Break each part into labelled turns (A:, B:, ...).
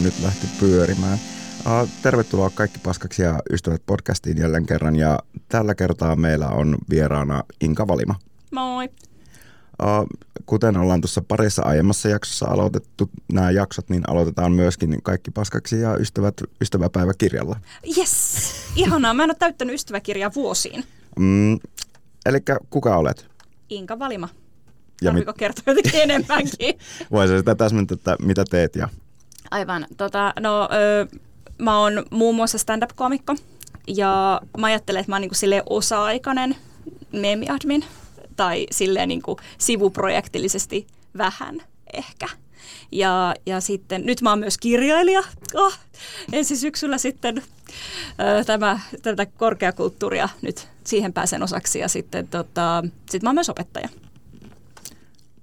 A: Niin, nyt lähti pyörimään. Tervetuloa kaikki paskaksi ja ystävät podcastiin jälleen kerran ja tällä kertaa meillä on vieraana Inka Valima.
B: Moi.
A: Kuten ollaan tuossa parissa aiemmassa jaksossa aloitettu nämä jaksot, niin aloitetaan myöskin kaikki paskaksi ja ystävät ystäväpäiväkirjalla.
B: Yes, ihanaa. Mä en ole täyttänyt ystäväkirjaa vuosiin.
A: Mm, Eli kuka olet?
B: Inka Valima. Ja mit... kertoa jotenkin enemmänkin?
A: Voisi sitä täsmentää, että mitä teet ja...
B: Aivan. Tota, no, ö, mä oon muun muassa stand-up-komikko ja mä ajattelen, että mä oon niin sille osa-aikainen meemiadmin tai silleen niin kuin sivuprojektillisesti vähän ehkä. Ja, ja sitten, nyt mä oon myös kirjailija. Oh, ensi syksyllä sitten ö, tämä, tätä korkeakulttuuria nyt siihen pääsen osaksi ja sitten tota, sit mä oon myös opettaja.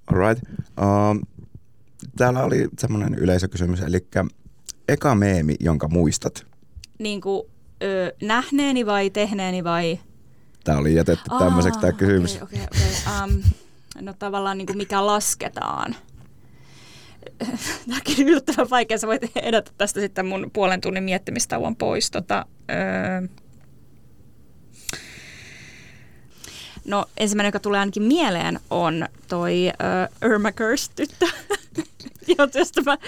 A: Alright. Uh, täällä oli semmoinen yleisökysymys, eli eka meemi, jonka muistat?
B: Niin kuin ö, nähneeni vai tehneeni vai?
A: Tämä oli jätetty tämmöiseksi tämä kysymys.
B: Okay, okay, okay. Um, no tavallaan niin kuin mikä lasketaan. Tämäkin yllättävän vaikea. Sä voit edetä tästä sitten mun puolen tunnin miettimistauon pois. Tota, öö, No ensimmäinen, joka tulee ainakin mieleen, on toi uh, Irma Kirst-tyttö, josta mä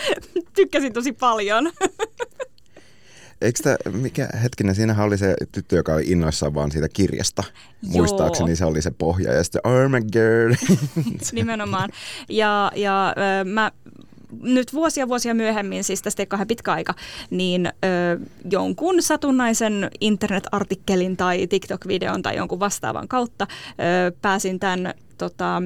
B: tykkäsin tosi paljon.
A: Eikö tämä, mikä hetkinen, siinähän oli se tyttö, joka oli innoissaan vaan siitä kirjasta. Joo. Muistaakseni se oli se pohja ja sitten Armageddon.
B: Nimenomaan. Ja, ja mä nyt vuosia vuosia myöhemmin, siis tästä ei kahden pitkä aika, niin ö, jonkun satunnaisen internetartikkelin tai TikTok-videon tai jonkun vastaavan kautta ö, pääsin tämän tota,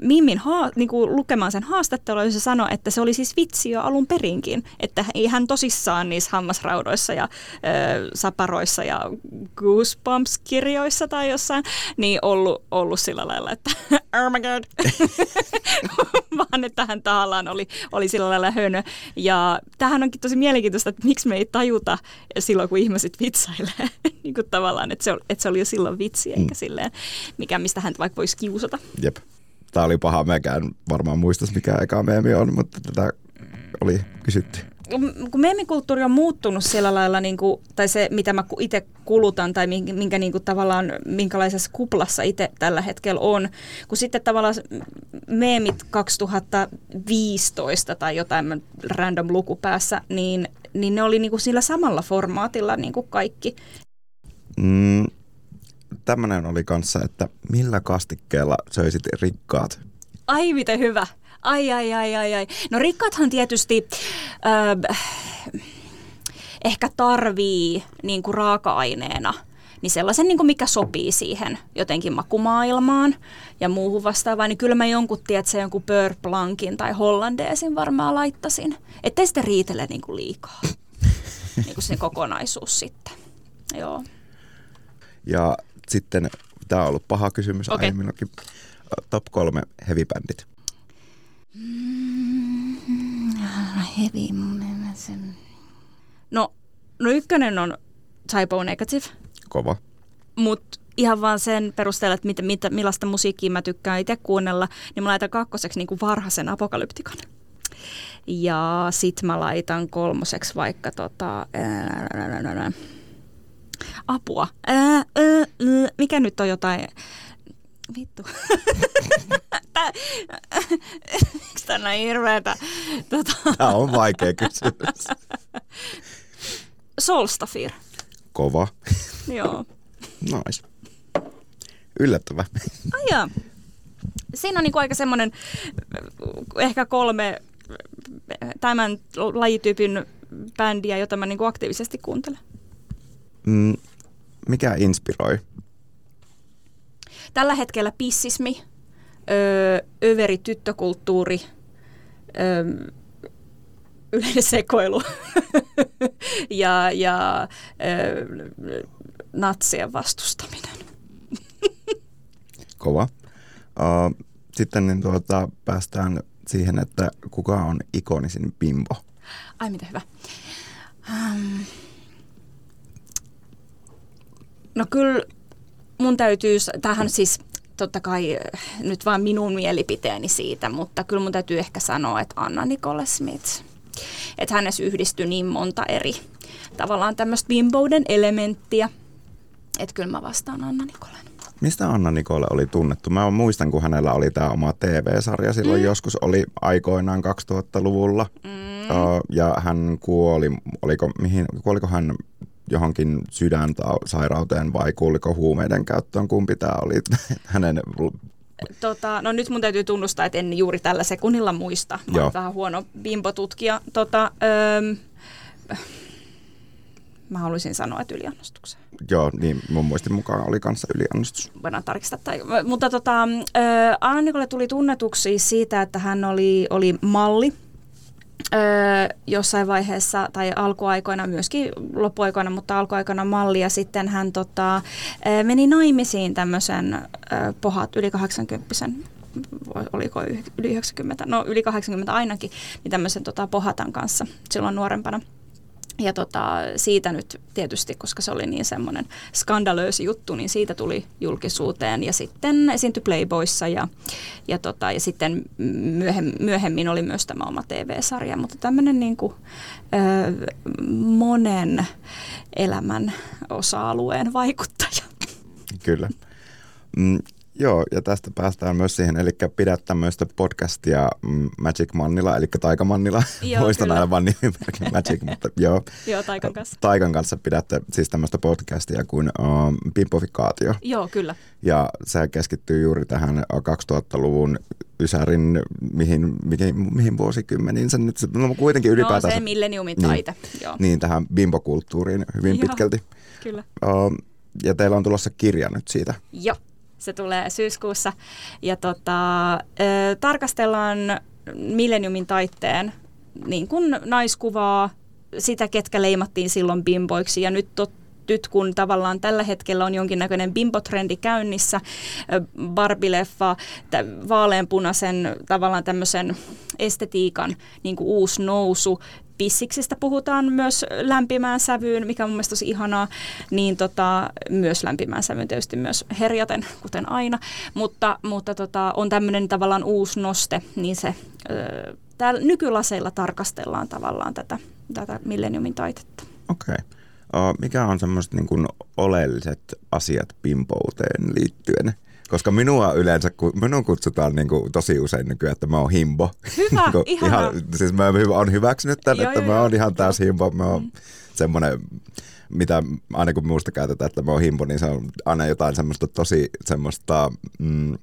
B: Mimmin haa, niin kuin lukemaan sen haastattelua, jossa sanoi, että se oli siis vitsi jo alun perinkin. Että ei hän tosissaan niissä hammasraudoissa ja ö, saparoissa ja Goosebumps-kirjoissa tai jossain, niin ollut, ollut sillä lailla, että oh my god. Vaan että hän tahallaan oli, oli sillä lailla hönö. Ja tähän onkin tosi mielenkiintoista, että miksi me ei tajuta silloin, kun ihmiset vitsailee. niin kuin tavallaan, että se, että se oli jo silloin vitsi, eikä mm. silleen, mikä, mistä hän vaikka voisi kiusata.
A: Jep. Tämä oli paha, mekään varmaan muistas mikä eka meemi on, mutta tätä oli kysytty.
B: Kun meemikulttuuri on muuttunut sillä lailla, niin kuin, tai se mitä mä itse kulutan tai minkä, minkä niin kuin, tavallaan minkälaisessa kuplassa itse tällä hetkellä on, kun sitten tavallaan meemit 2015 tai jotain random luku päässä, niin, niin ne oli niin kuin sillä samalla formaatilla niin kuin kaikki.
A: Mm, tämmöinen oli kanssa, että millä kastikkeella söisit rikkaat?
B: Ai miten hyvä. Ai, ai, ai, ai, ai. No rikkaathan tietysti äh, ehkä tarvii niin kuin raaka-aineena niin sellaisen, niin kuin mikä sopii siihen jotenkin makumaailmaan ja muuhun vastaavaan, niin kyllä mä jonkun, tiedätkö, jonkun Pörplankin tai Hollandeesin varmaan laittasin. Ettei sitä riitele niin kuin liikaa, niin kuin se kokonaisuus sitten. Joo.
A: Ja sitten, tämä on ollut paha kysymys okay. aiemminkin, top kolme heavy-bändit.
B: Mm, heavy, No, no ykkönen on Typo Negative.
A: Kova.
B: Mutta ihan vaan sen perusteella, että mit, mit, millaista musiikkia mä tykkään itse kuunnella, niin mä laitan kakkoseksi niin kuin varhaisen apokalyptikon. Ja sit mä laitan kolmoseksi vaikka tota... Ää, apua. Ää, ää, ää, mikä nyt on jotain... Vittu. Miksi tämä on näin hirveetä?
A: Tota... Tämä on vaikea kysymys.
B: Solstafir.
A: Kova.
B: Joo.
A: Nice. Yllättävä.
B: Ai Siinä on niinku aika semmoinen ehkä kolme tämän lajityypin bändiä, jota mä niinku aktiivisesti kuuntelen.
A: Mm, mikä inspiroi?
B: Tällä hetkellä pissismi, öö, överi tyttökulttuuri, öö, yleinen sekoilu ja, ja öö, natsien vastustaminen.
A: Kova. Uh, sitten niin tuota, päästään siihen, että kuka on ikonisin bimbo.
B: Ai mitä hyvä. Um, No kyllä mun täytyy, tähän siis totta kai eh, nyt vain minun mielipiteeni siitä, mutta kyllä mun täytyy ehkä sanoa, että Anna Nicole Smith. että hänessä yhdistyi niin monta eri tavallaan tämmöistä bimbouden elementtiä, että kyllä mä vastaan Anna Nikolen.
A: Mistä Anna Nikole oli tunnettu? Mä muistan, kun hänellä oli tämä oma TV-sarja silloin mm. joskus, oli aikoinaan 2000-luvulla. Mm. Ja hän kuoli, oliko, mihin, kuoliko hän johonkin sydänsairauteen vai kuuliko huumeiden käyttöön? Kumpi tämä oli hänen
B: Tota, no nyt mun täytyy tunnustaa, että en juuri tällä sekunnilla muista. Mä olen vähän huono bimbo-tutkija. Tota, öö, mä haluaisin sanoa, että yliannostukseen.
A: Joo, niin mun muistin mukaan oli kanssa yliannostus.
B: Voidaan tarkistaa. Tai, mutta tota, äh, Annikolle tuli tunnetuksi siitä, että hän oli, oli malli Öö, jossain vaiheessa tai alkuaikoina, myöskin loppuaikoina, mutta alkuaikoina malli ja sitten hän tota, meni naimisiin tämmöisen öö, pohat yli 80 oliko yli 90, no yli 80 ainakin, niin tämmöisen tota, pohatan kanssa silloin nuorempana. Ja tota, siitä nyt tietysti, koska se oli niin semmoinen skandalöösi juttu, niin siitä tuli julkisuuteen ja sitten esiintyi Playboyssa ja, ja, tota, ja sitten myöhemmin, myöhemmin oli myös tämä oma TV-sarja, mutta tämmöinen niin kuin, ö, monen elämän osa-alueen vaikuttaja.
A: Kyllä. Joo, ja tästä päästään myös siihen, eli pidät tämmöistä podcastia mm, Magic Mannilla, eli Taikamannilla. Muistan aina vaan nimimerkin Magic, mutta joo.
B: joo, Taikan kanssa.
A: Taikan kanssa pidätte siis tämmöistä podcastia kuin uh, Pimpofikaatio.
B: Joo, kyllä.
A: Ja se keskittyy juuri tähän 2000-luvun Ysärin, mihin, mihin, mihin vuosikymmeniin se nyt, no kuitenkin ylipäätään.
B: No se milleniumin taite, niin, joo.
A: Niin, tähän bimbokulttuuriin hyvin joo, pitkälti.
B: Kyllä.
A: Uh, ja teillä on tulossa kirja nyt siitä.
B: Joo. Se tulee syyskuussa. Ja tota, ö, tarkastellaan milleniumin taitteen niin kuin naiskuvaa, sitä ketkä leimattiin silloin bimboiksi ja nyt tot, nyt kun tavallaan tällä hetkellä on jonkinnäköinen bimbotrendi käynnissä, barbileffa, vaaleanpunaisen tavallaan tämmöisen estetiikan niin kuin uusi nousu, pissiksistä puhutaan myös lämpimään sävyyn, mikä on mun mielestä tosi ihanaa, niin tota, myös lämpimään sävyyn tietysti myös herjaten, kuten aina, mutta, mutta tota, on tämmöinen tavallaan uusi noste, niin se täällä nykylaseilla tarkastellaan tavallaan tätä, tätä milleniumin taitetta.
A: Okei. Okay. Mikä on semmoiset niin oleelliset asiat pimpouteen liittyen? Koska minua yleensä, minun kutsutaan niin kuin tosi usein nykyään, että mä oon himbo.
B: Hyvä, niin ihan,
A: Siis mä oon hyväksynyt tämän, joo, että joo, mä oon ihan täys himbo. Mä oon mm. semmoinen, mitä aina kun minusta käytetään, että mä oon himbo, niin se on aina jotain semmoista tosi semmoista... Mm,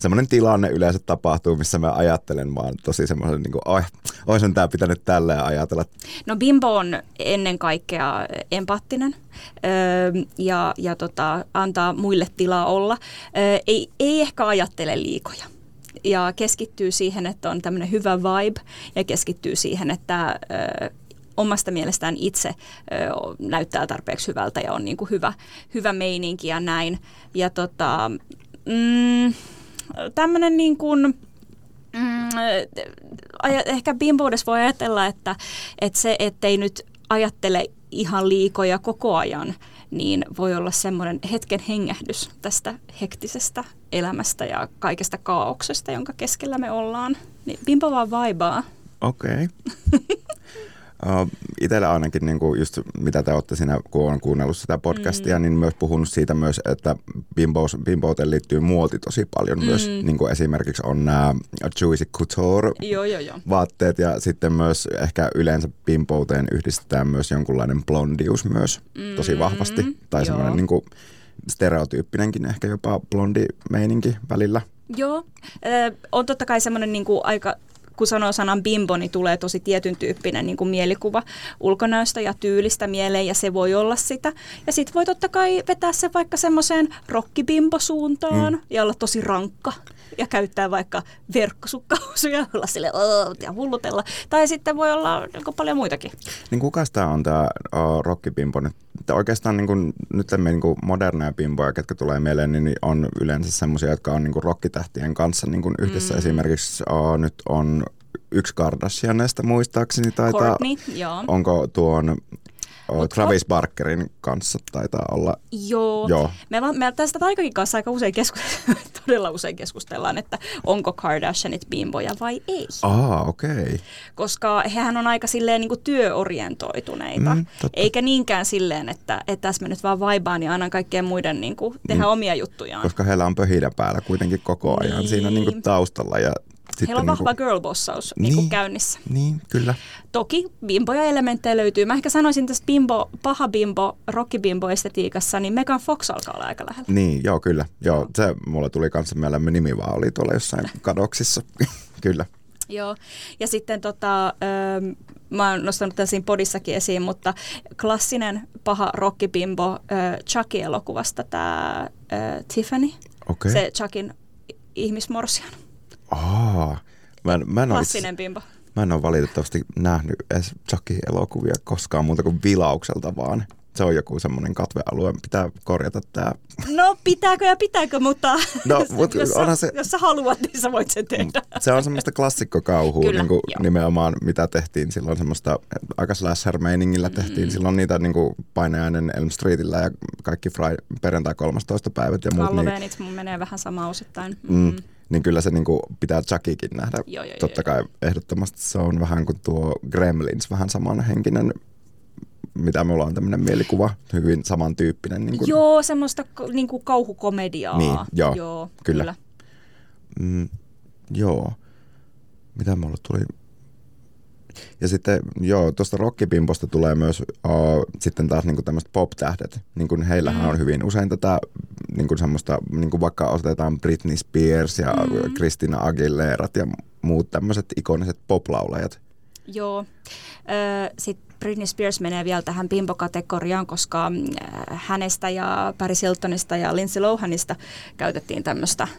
A: semmoinen tilanne yleensä tapahtuu, missä mä ajattelen vaan tosi semmoisen, niin kuin, oi, olisin tämä pitänyt tällä ajatella.
B: No Bimbo on ennen kaikkea empaattinen öö, ja, ja tota, antaa muille tilaa olla. Öö, ei, ei ehkä ajattele liikoja ja keskittyy siihen, että on tämmöinen hyvä vibe ja keskittyy siihen, että ö, omasta mielestään itse ö, näyttää tarpeeksi hyvältä ja on niin kuin hyvä, hyvä meininki ja näin. Ja tota, mm, tämmöinen niin kuin, mm, ehkä bimboudessa voi ajatella, että, että se, ettei nyt ajattele ihan liikoja koko ajan, niin voi olla semmoinen hetken hengähdys tästä hektisestä elämästä ja kaikesta kaauksesta, jonka keskellä me ollaan. Niin bimbo vaan vaibaa.
A: Okei. Okay. Uh, Itellä ainakin, niin kuin just mitä te olette siinä, kun olen kuunnellut sitä podcastia, mm. niin myös puhunut siitä myös, että bimbous, bimbouteen liittyy muoti tosi paljon mm. myös. Niin kuin esimerkiksi on nämä Juicy Couture
B: joo, joo, joo.
A: vaatteet ja sitten myös ehkä yleensä bimbouteen yhdistetään myös jonkunlainen blondius myös mm. tosi vahvasti. Tai semmoinen niin kuin stereotyyppinenkin ehkä jopa blondi meininki välillä.
B: Joo, äh, on totta kai semmoinen niin kuin aika kun sanoo sanan bimbo, niin tulee tosi tietyn tyyppinen niin kuin mielikuva ulkonäöstä ja tyylistä mieleen, ja se voi olla sitä. Ja sitten voi totta kai vetää se vaikka semmoiseen rockibimbo-suuntaan mm. ja olla tosi rankka ja käyttää vaikka verkkosukkahousuja, olla sille ja hullutella. Tai sitten voi olla niin paljon muitakin.
A: Niin kuka tämä on tämä uh, rockibimbo nyt? Oikeastaan niin kuin, nyt niin kuin moderneja bimboja, ketkä tulee mieleen, niin on yleensä semmoisia, jotka on niin kuin rockitähtien kanssa niin kuin yhdessä. Mm. Esimerkiksi uh, nyt on yksi Kardashianista muistaakseni taitaa.
B: Courtney, joo.
A: Onko tuon Travis Barkerin kanssa taitaa olla.
B: Joo. Joo. Me, me tästä Taikakin kanssa aika usein keskustellaan, todella usein keskustellaan, että onko Kardashianit bimboja vai ei.
A: Aa, okei. Okay.
B: Koska hehän on aika silleen niin kuin työorientoituneita, mm, eikä niinkään silleen, että, että tässä mä nyt vaan vaibaan ja annan kaikkien muiden niin kuin, tehdä mm. omia juttujaan.
A: Koska heillä on pöhidä päällä kuitenkin koko ajan niin. siinä niin kuin taustalla ja
B: Heillä on vahva niin girlbossaus niin, niin käynnissä.
A: Niin, kyllä.
B: Toki bimboja elementtejä löytyy. Mä ehkä sanoisin tästä bimbo, paha bimbo, rockibimbo-estetiikassa, niin Megan Fox alkaa olla aika lähellä.
A: Niin, joo, kyllä. Joo, se mulle tuli kanssa mieleen, nimi vaan oli tuolla jossain kadoksissa. kyllä.
B: Joo, ja sitten tota, ähm, mä oon nostanut tämän siinä podissakin esiin, mutta klassinen paha rockibimbo äh, Chucky-elokuvasta, tämä äh, Tiffany,
A: okay.
B: se Chuckin ihmismorsian.
A: Aa, mä en, mä en
B: Klassinen bimbo.
A: Mä en ole valitettavasti nähnyt edes Chucky-elokuvia koskaan muuta kuin vilaukselta vaan. Se on joku semmoinen katvealue, pitää korjata tämä.
B: No pitääkö ja pitääkö, mutta
A: no, mut
B: jos, sä, se, jos sä haluat, niin sä voit sen tehdä.
A: Se on semmoista klassikkokauhua niin kuin nimenomaan, mitä tehtiin silloin semmoista, aika slasher-meiningillä tehtiin mm. silloin niitä niin kuin painajainen Elm Streetillä ja kaikki fry, perjantai 13. päivät ja muut.
B: Halloweenit niin, mun menee vähän sama osittain. Mm. Mm
A: niin kyllä se niin kuin pitää Chuckykin nähdä.
B: Joo, joo,
A: Totta kai ehdottomasti se on vähän kuin tuo Gremlins, vähän samanhenkinen mitä me ollaan tämmöinen mielikuva, hyvin samantyyppinen. Niin kuin...
B: Joo, semmoista niin kuin kauhukomediaa.
A: Niin, joo,
B: joo
A: kyllä. kyllä. Mm, joo. Mitä mulle tuli ja sitten joo, tuosta rockipimposta tulee myös uh, sitten taas niinku tämmöiset pop-tähdet. Niin kuin heillähän mm. on hyvin usein tätä niin kuin semmoista, niin kuin vaikka otetaan Britney Spears ja mm. Christina Aguilerat ja muut tämmöiset ikoniset poplaulajat.
B: Joo. Sitten Britney Spears menee vielä tähän bimbo-kategoriaan, koska hänestä ja Paris Hiltonista ja Lindsay Lohanista käytettiin tämmöistä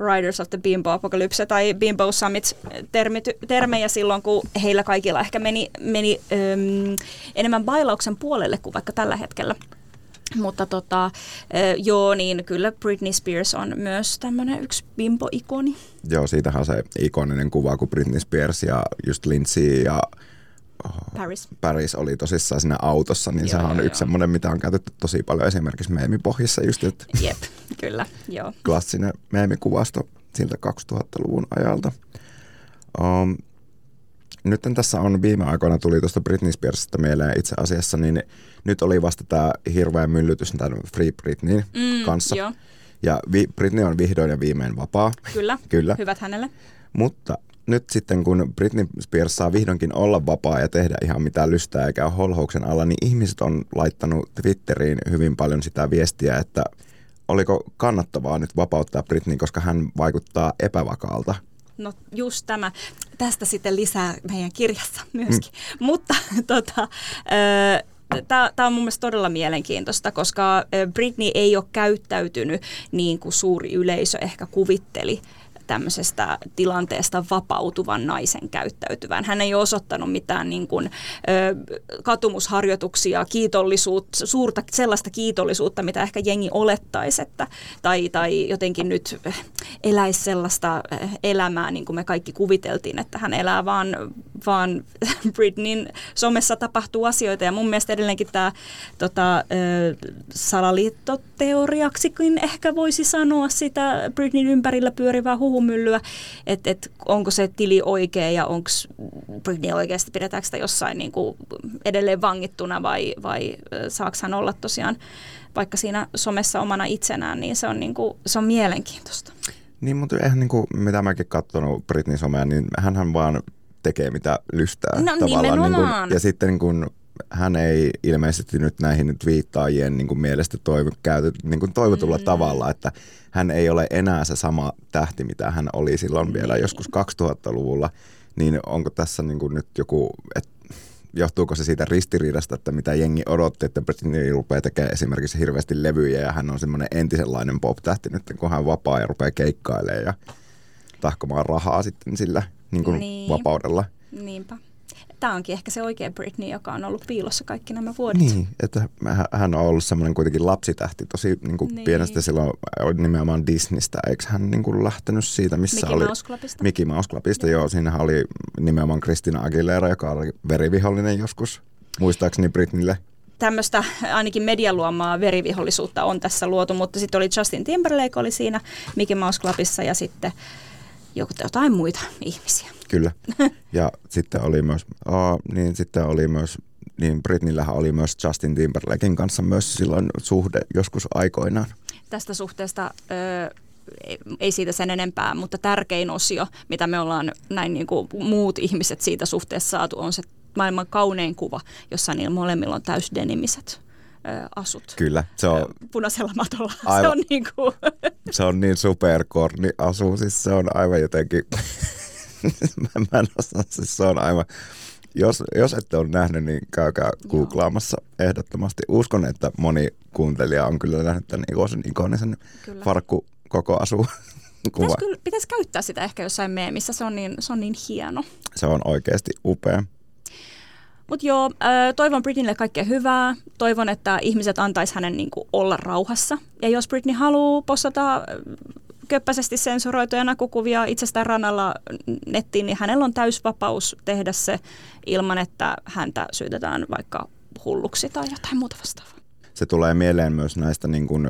B: Riders of the Bimbo Apocalypse tai Bimbo Summit termity, termejä silloin, kun heillä kaikilla ehkä meni, meni öm, enemmän bailauksen puolelle kuin vaikka tällä hetkellä. Mutta tota, joo, niin kyllä Britney Spears on myös tämmöinen yksi bimbo-ikoni.
A: Joo, siitähän on se ikoninen kuva, kun Britney Spears ja just Lindsay ja
B: Paris.
A: Paris oli tosissaan siinä autossa, niin joo, sehän on joo, yksi semmoinen, mitä on käytetty tosi paljon esimerkiksi meemipohjissa just, että
B: Jep, kyllä, joo.
A: Klassinen meemikuvasto siltä 2000-luvun ajalta. Um, nyt tässä on viime aikoina tuli tuosta Britney Spearsista mieleen itse asiassa, niin nyt oli vasta tämä hirveä myllytys tämän Free Britneyn mm, kanssa.
B: Jo.
A: Ja vi- Britney on vihdoin ja viimein vapaa.
B: Kyllä,
A: Kyllä.
B: hyvät hänelle.
A: Mutta nyt sitten kun Britney Spears saa vihdoinkin olla vapaa ja tehdä ihan mitä lystää eikä ole holhouksen alla, niin ihmiset on laittanut Twitteriin hyvin paljon sitä viestiä, että oliko kannattavaa nyt vapauttaa Britney, koska hän vaikuttaa epävakaalta.
B: No just tämä. Tästä sitten lisää meidän kirjassa myöskin. Mm. Mutta tota, Tämä on mun mielestä todella mielenkiintoista, koska Britney ei ole käyttäytynyt niin kuin suuri yleisö ehkä kuvitteli tämmöisestä tilanteesta vapautuvan naisen käyttäytyvän. Hän ei osoittanut mitään niin kuin, ö, katumusharjoituksia, kiitollisuutta, suurta sellaista kiitollisuutta, mitä ehkä jengi olettaisi, että, tai, tai jotenkin nyt eläisi sellaista elämää, niin kuin me kaikki kuviteltiin, että hän elää, vaan, vaan Britneyn somessa tapahtuu asioita. Ja mun mielestä edelleenkin tämä tota, salaliittoteoriaksikin ehkä voisi sanoa sitä Britneyn ympärillä pyörivää huhu huhumyllyä, että et, onko se tili oikea ja onko Britney oikeasti, pidetäänkö sitä jossain niin kuin edelleen vangittuna vai, vai saako hän olla tosiaan vaikka siinä somessa omana itsenään, niin se on, niin kuin, se on mielenkiintoista.
A: Niin, mutta eihän niin kuin, mitä mäkin katsonut Britney somea, niin hän vaan tekee mitä lystää
B: no, tavallaan. Niin kuin,
A: ja sitten niin kuin, hän ei ilmeisesti nyt näihin viittaajien niin kuin mielestä toivo, käyty, niin kuin toivotulla mm. tavalla, että hän ei ole enää se sama tähti, mitä hän oli silloin vielä niin. joskus 2000-luvulla, niin onko tässä niin kuin nyt joku, että johtuuko se siitä ristiriidasta, että mitä jengi odotti, että Britney rupeaa tekemään esimerkiksi hirveästi levyjä ja hän on semmoinen entisenlainen pop-tähti nyt, kun hän vapaa ja rupeaa keikkailemaan ja tahkomaan rahaa sitten sillä niin kuin niin. vapaudella.
B: Niinpä tämä onkin ehkä se oikea Britney, joka on ollut piilossa kaikki nämä vuodet.
A: Niin, että hän on ollut semmoinen kuitenkin lapsitähti tosi niin kuin niin. pienestä silloin nimenomaan Disneystä. Eikö hän niin kuin lähtenyt siitä, missä
B: Mickey
A: oli...
B: Mouse Clubista.
A: Mickey Mouse Clubista, joo. Siinähän oli nimenomaan Christina Aguilera, joka oli verivihollinen joskus, muistaakseni Britneylle.
B: tämmöistä ainakin median luomaa verivihollisuutta on tässä luotu, mutta sitten oli Justin Timberlake oli siinä Mickey Mouse Clubissa ja sitten jotain muita ihmisiä.
A: Kyllä. Ja sitten oli myös, oh, niin sitten oli myös niin Britnillähän oli myös Justin Timberlaken kanssa myös silloin suhde joskus aikoinaan.
B: Tästä suhteesta ö, ei siitä sen enempää, mutta tärkein osio, mitä me ollaan näin niin kuin muut ihmiset siitä suhteessa saatu, on se maailman kaunein kuva, jossa niillä molemmilla on täysdenimiset asut.
A: Kyllä. Se on,
B: punaisella matolla. Aivan, se on niin kuin...
A: se on niin superkorni asu, siis se on aivan jotenkin, mä en osaa, siis se on aivan, jos, jos ette ole nähnyt, niin käykää googlaamassa Joo. ehdottomasti. Uskon, että moni kuuntelija on kyllä nähnyt tämän ikonisen, ikonisen farkku koko asu
B: kuva. Pitäisi, pitäisi käyttää sitä ehkä jossain meemissä, se on niin, se on niin hieno.
A: Se on oikeasti upea.
B: Mutta joo, toivon Britneylle kaikkea hyvää. Toivon, että ihmiset antaisi hänen niin kuin, olla rauhassa. Ja jos Britney haluaa postata köppäisesti sensuroituja nakukuvia itsestään rannalla nettiin, niin hänellä on täysvapaus tehdä se ilman, että häntä syytetään vaikka hulluksi tai jotain muuta vastaavaa.
A: Se tulee mieleen myös näistä niin kuin,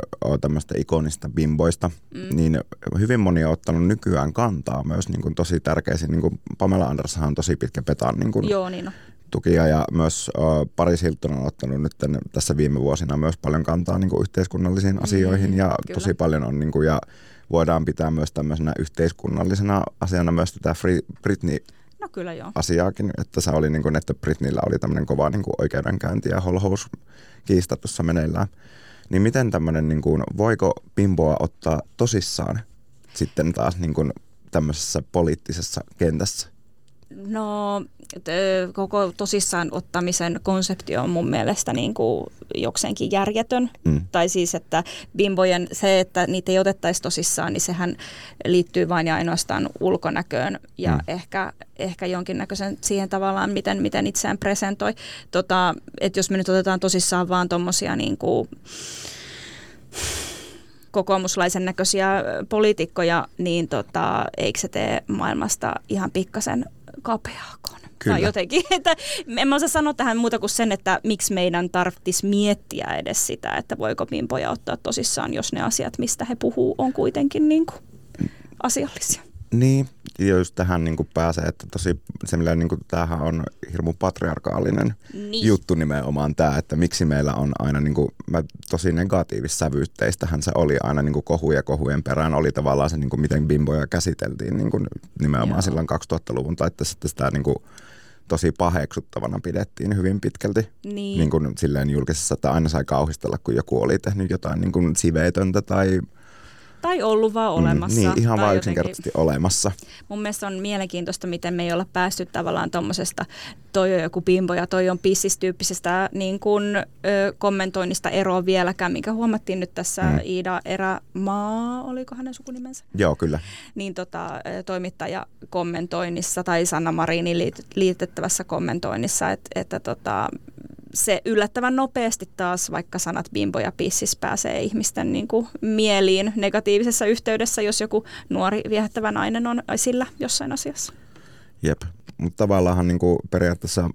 A: ikonista bimboista, mm. niin hyvin moni on ottanut nykyään kantaa myös niin kuin, tosi tärkeisiin. Niin kuin Pamela Andershan on tosi pitkä petaan niin kuin,
B: Joo, niin on
A: tukia ja myös uh, Paris Hilton on ottanut nyt tämän, tässä viime vuosina myös paljon kantaa niin kuin yhteiskunnallisiin asioihin mm, ja kyllä. tosi paljon on niin kuin, ja voidaan pitää myös tämmöisenä yhteiskunnallisena asiana myös tätä Free Britney
B: No kyllä joo.
A: asiaakin, että se oli niin kuin, että Britneyllä oli tämmöinen kova niin kuin oikeudenkäynti ja holhous kiista tuossa meneillään. Niin miten tämmöinen, niin kuin, voiko Pimboa ottaa tosissaan sitten taas niin kuin tämmöisessä poliittisessa kentässä?
B: No koko tosissaan ottamisen konsepti on mun mielestä niin kuin jokseenkin järjetön. Mm. Tai siis, että bimbojen se, että niitä ei otettaisi tosissaan, niin sehän liittyy vain ja ainoastaan ulkonäköön ja mm. ehkä, ehkä jonkinnäköisen siihen tavallaan, miten, miten itseään presentoi. Tota, että jos me nyt otetaan tosissaan vaan tuommoisia niin kuin, kokoomuslaisen näköisiä poliitikkoja, niin tota, eikö se tee maailmasta ihan pikkasen kapeaakon. Kyllä. Tai jotenkin, että en mä osaa sanoa tähän muuta kuin sen, että miksi meidän tarvitsisi miettiä edes sitä, että voiko pimpoja ottaa tosissaan, jos ne asiat, mistä he puhuu, on kuitenkin niin kuin asiallisia.
A: Niin, ja just tähän niin kuin pääsee, että tosi semmoinen, niin kuin, tämähän on hirmu patriarkaalinen niin. juttu nimenomaan tämä, että miksi meillä on aina niin kuin, mä, tosi negatiivissävyytteistähän se oli aina niin kuin kohu ja kohujen perään oli tavallaan se, niin kuin, miten bimboja käsiteltiin niin kuin, nimenomaan Joo. silloin 2000-luvun tai sitten sitä niin kuin, tosi paheksuttavana pidettiin hyvin pitkälti niin. Niin kuin, silleen julkisessa, että aina sai kauhistella, kun joku oli tehnyt jotain niin kuin siveetöntä tai
B: tai ollut vaan mm, olemassa.
A: Mm, niin, ihan vaan yksinkertaisesti olemassa.
B: Mun mielestä on mielenkiintoista, miten me ei olla päästy tavallaan tuommoisesta, toi on joku bimbo ja toi on pissistyyppisestä niin kun, ö, kommentoinnista eroa vieläkään, mikä huomattiin nyt tässä mm. Iida Erämaa, oliko hänen sukunimensä?
A: Joo, kyllä.
B: Niin tota, toimittaja kommentoinnissa tai Sanna Marinin liitettävässä kommentoinnissa, että, että tota, se yllättävän nopeasti taas, vaikka sanat bimbo ja pissis pääsee ihmisten niin kuin mieliin negatiivisessa yhteydessä, jos joku nuori viehättävä nainen on sillä jossain asiassa.
A: Jep, mutta tavallaan niin kuin periaatteessa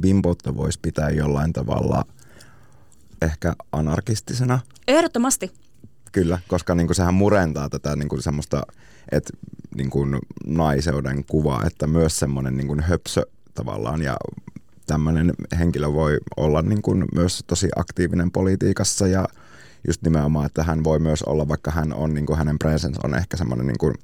A: bimboutta voisi pitää jollain tavalla ehkä anarkistisena.
B: Ehdottomasti.
A: Kyllä, koska niin kuin sehän murentaa tätä niin kuin semmoista että niin kuin naiseuden kuvaa, että myös semmoinen niin kuin höpsö tavallaan ja tämmöinen henkilö voi olla niin kuin myös tosi aktiivinen politiikassa ja just nimenomaan, että hän voi myös olla, vaikka hän on, niin kuin hänen presence on ehkä semmoinen niin kuin,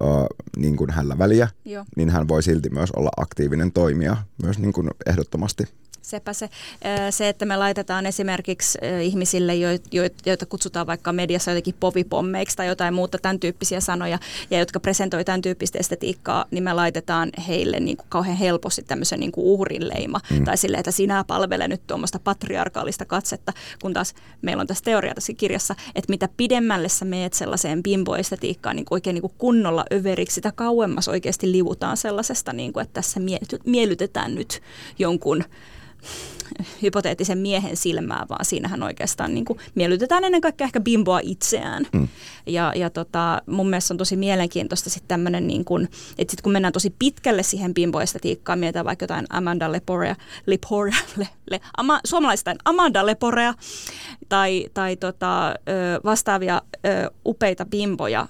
A: uh, niin kuin hällä väliä, Joo. niin hän voi silti myös olla aktiivinen toimija myös niin kuin ehdottomasti.
B: Sepä se. Se, että me laitetaan esimerkiksi ihmisille, joita kutsutaan vaikka mediassa jotenkin povipommeiksi tai jotain muuta tämän tyyppisiä sanoja, ja jotka presentoi tämän tyyppistä estetiikkaa, niin me laitetaan heille niin kuin kauhean helposti tämmöisen niin kuin uhrinleima. Mm. Tai sille, että sinä palvele nyt tuommoista patriarkaalista katsetta, kun taas meillä on tässä teoria tässä kirjassa, että mitä pidemmälle sä meet sellaiseen bimboestetiikkaan niin kuin oikein niin kuin kunnolla överiksi, sitä kauemmas oikeasti livutaan sellaisesta, niin kuin, että tässä miellytetään nyt jonkun hypoteettisen miehen silmää, vaan siinähän oikeastaan niin kuin miellytetään ennen kaikkea ehkä bimboa itseään. Mm. Ja, ja tota, mun mielestä on tosi mielenkiintoista sitten tämmöinen, niin kuin, että sitten kun mennään tosi pitkälle siihen bimboestetiikkaan, mietitään vaikka jotain Amanda Leporea, Leporea le, le, ama, suomalaistain Amanda Leporea tai, tai tota, vastaavia upeita bimboja,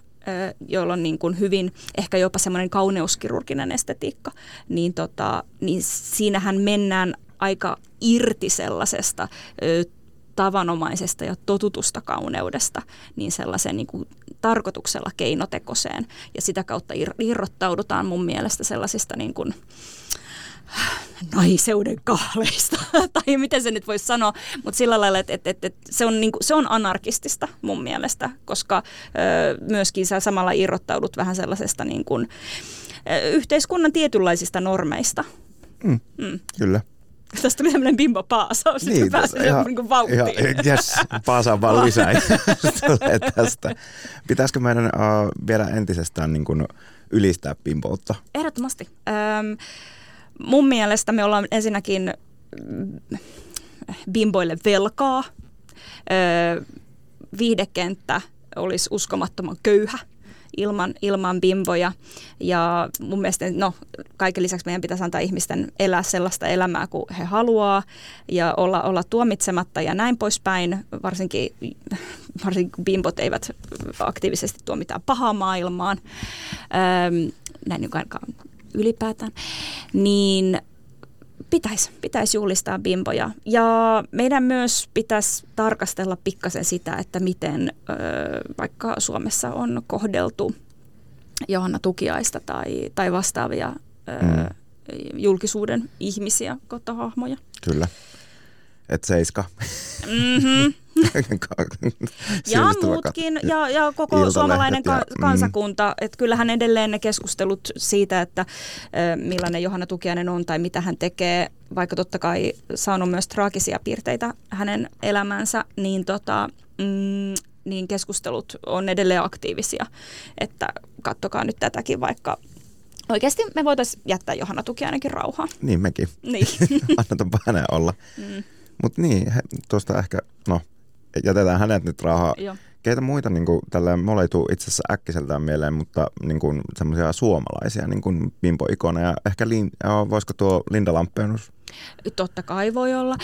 B: joilla on niin kuin hyvin ehkä jopa semmoinen kauneuskirurginen estetiikka, niin, tota, niin siinähän mennään aika irti sellaisesta ö, tavanomaisesta ja totutusta kauneudesta, niin sellaisen niin kuin tarkoituksella keinotekoseen. Ja sitä kautta irrottaudutaan mun mielestä sellaisista niin kuin, naiseuden kahleista, tai miten se nyt voisi sanoa, mutta sillä lailla, että, että, että se, on, niin kuin, se on anarkistista mun mielestä, koska ö, myöskin sä samalla irrottaudut vähän sellaisesta niin kuin, ö, yhteiskunnan tietynlaisista normeista.
A: Mm, mm. Kyllä.
B: Tästä tuli tämmöinen bimbo paasaus, niin, että pääsin ihan, niin vauhtiin. Ihan,
A: yes, paasaa vaan lisää. tulee tästä. Pitäisikö meidän uh, vielä entisestään niin kuin ylistää bimboutta?
B: Ehdottomasti. Öm, mun mielestä me ollaan ensinnäkin mm, bimboille velkaa. Öö, viidekenttä olisi uskomattoman köyhä ilman, ilman bimboja. Ja mun mielestä no, kaiken lisäksi meidän pitäisi antaa ihmisten elää sellaista elämää kuin he haluaa ja olla, olla tuomitsematta ja näin poispäin. Varsinkin, varsinkin bimbot eivät aktiivisesti tuo mitään pahaa maailmaan. Öö, näin niin ylipäätään, niin pitäisi, pitäisi juhlistaa bimboja. Ja meidän myös pitäisi tarkastella pikkasen sitä, että miten ö, vaikka Suomessa on kohdeltu Johanna Tukiaista tai, tai vastaavia ö, mm. julkisuuden ihmisiä, kotahahmoja.
A: Kyllä. Et seiska.
B: Mm-hmm. ja muutkin, ja, ja koko suomalainen ka- mm. kansakunta. Että kyllähän edelleen ne keskustelut siitä, että millainen Johanna Tukiainen on tai mitä hän tekee, vaikka totta kai saanut myös traagisia piirteitä hänen elämänsä, niin, tota, mm, niin keskustelut on edelleen aktiivisia. Että kattokaa nyt tätäkin, vaikka Oikeasti me voitaisiin jättää Johanna Tukiainenkin rauhaan.
A: Niin mekin.
B: Niin.
A: Annetaan hänen olla. Mm. Mutta niin, tuosta ehkä, no jätetään hänet nyt rahaa. Joo. Keitä muita, niin kuin, tällä, mulla ei tule itse asiassa äkkiseltään mieleen, mutta niin kuin, semmoisia suomalaisia niin kuin bimbo-ikoneja. Ehkä Lin, voisiko tuo Linda Lampeenus
B: Totta kai voi olla.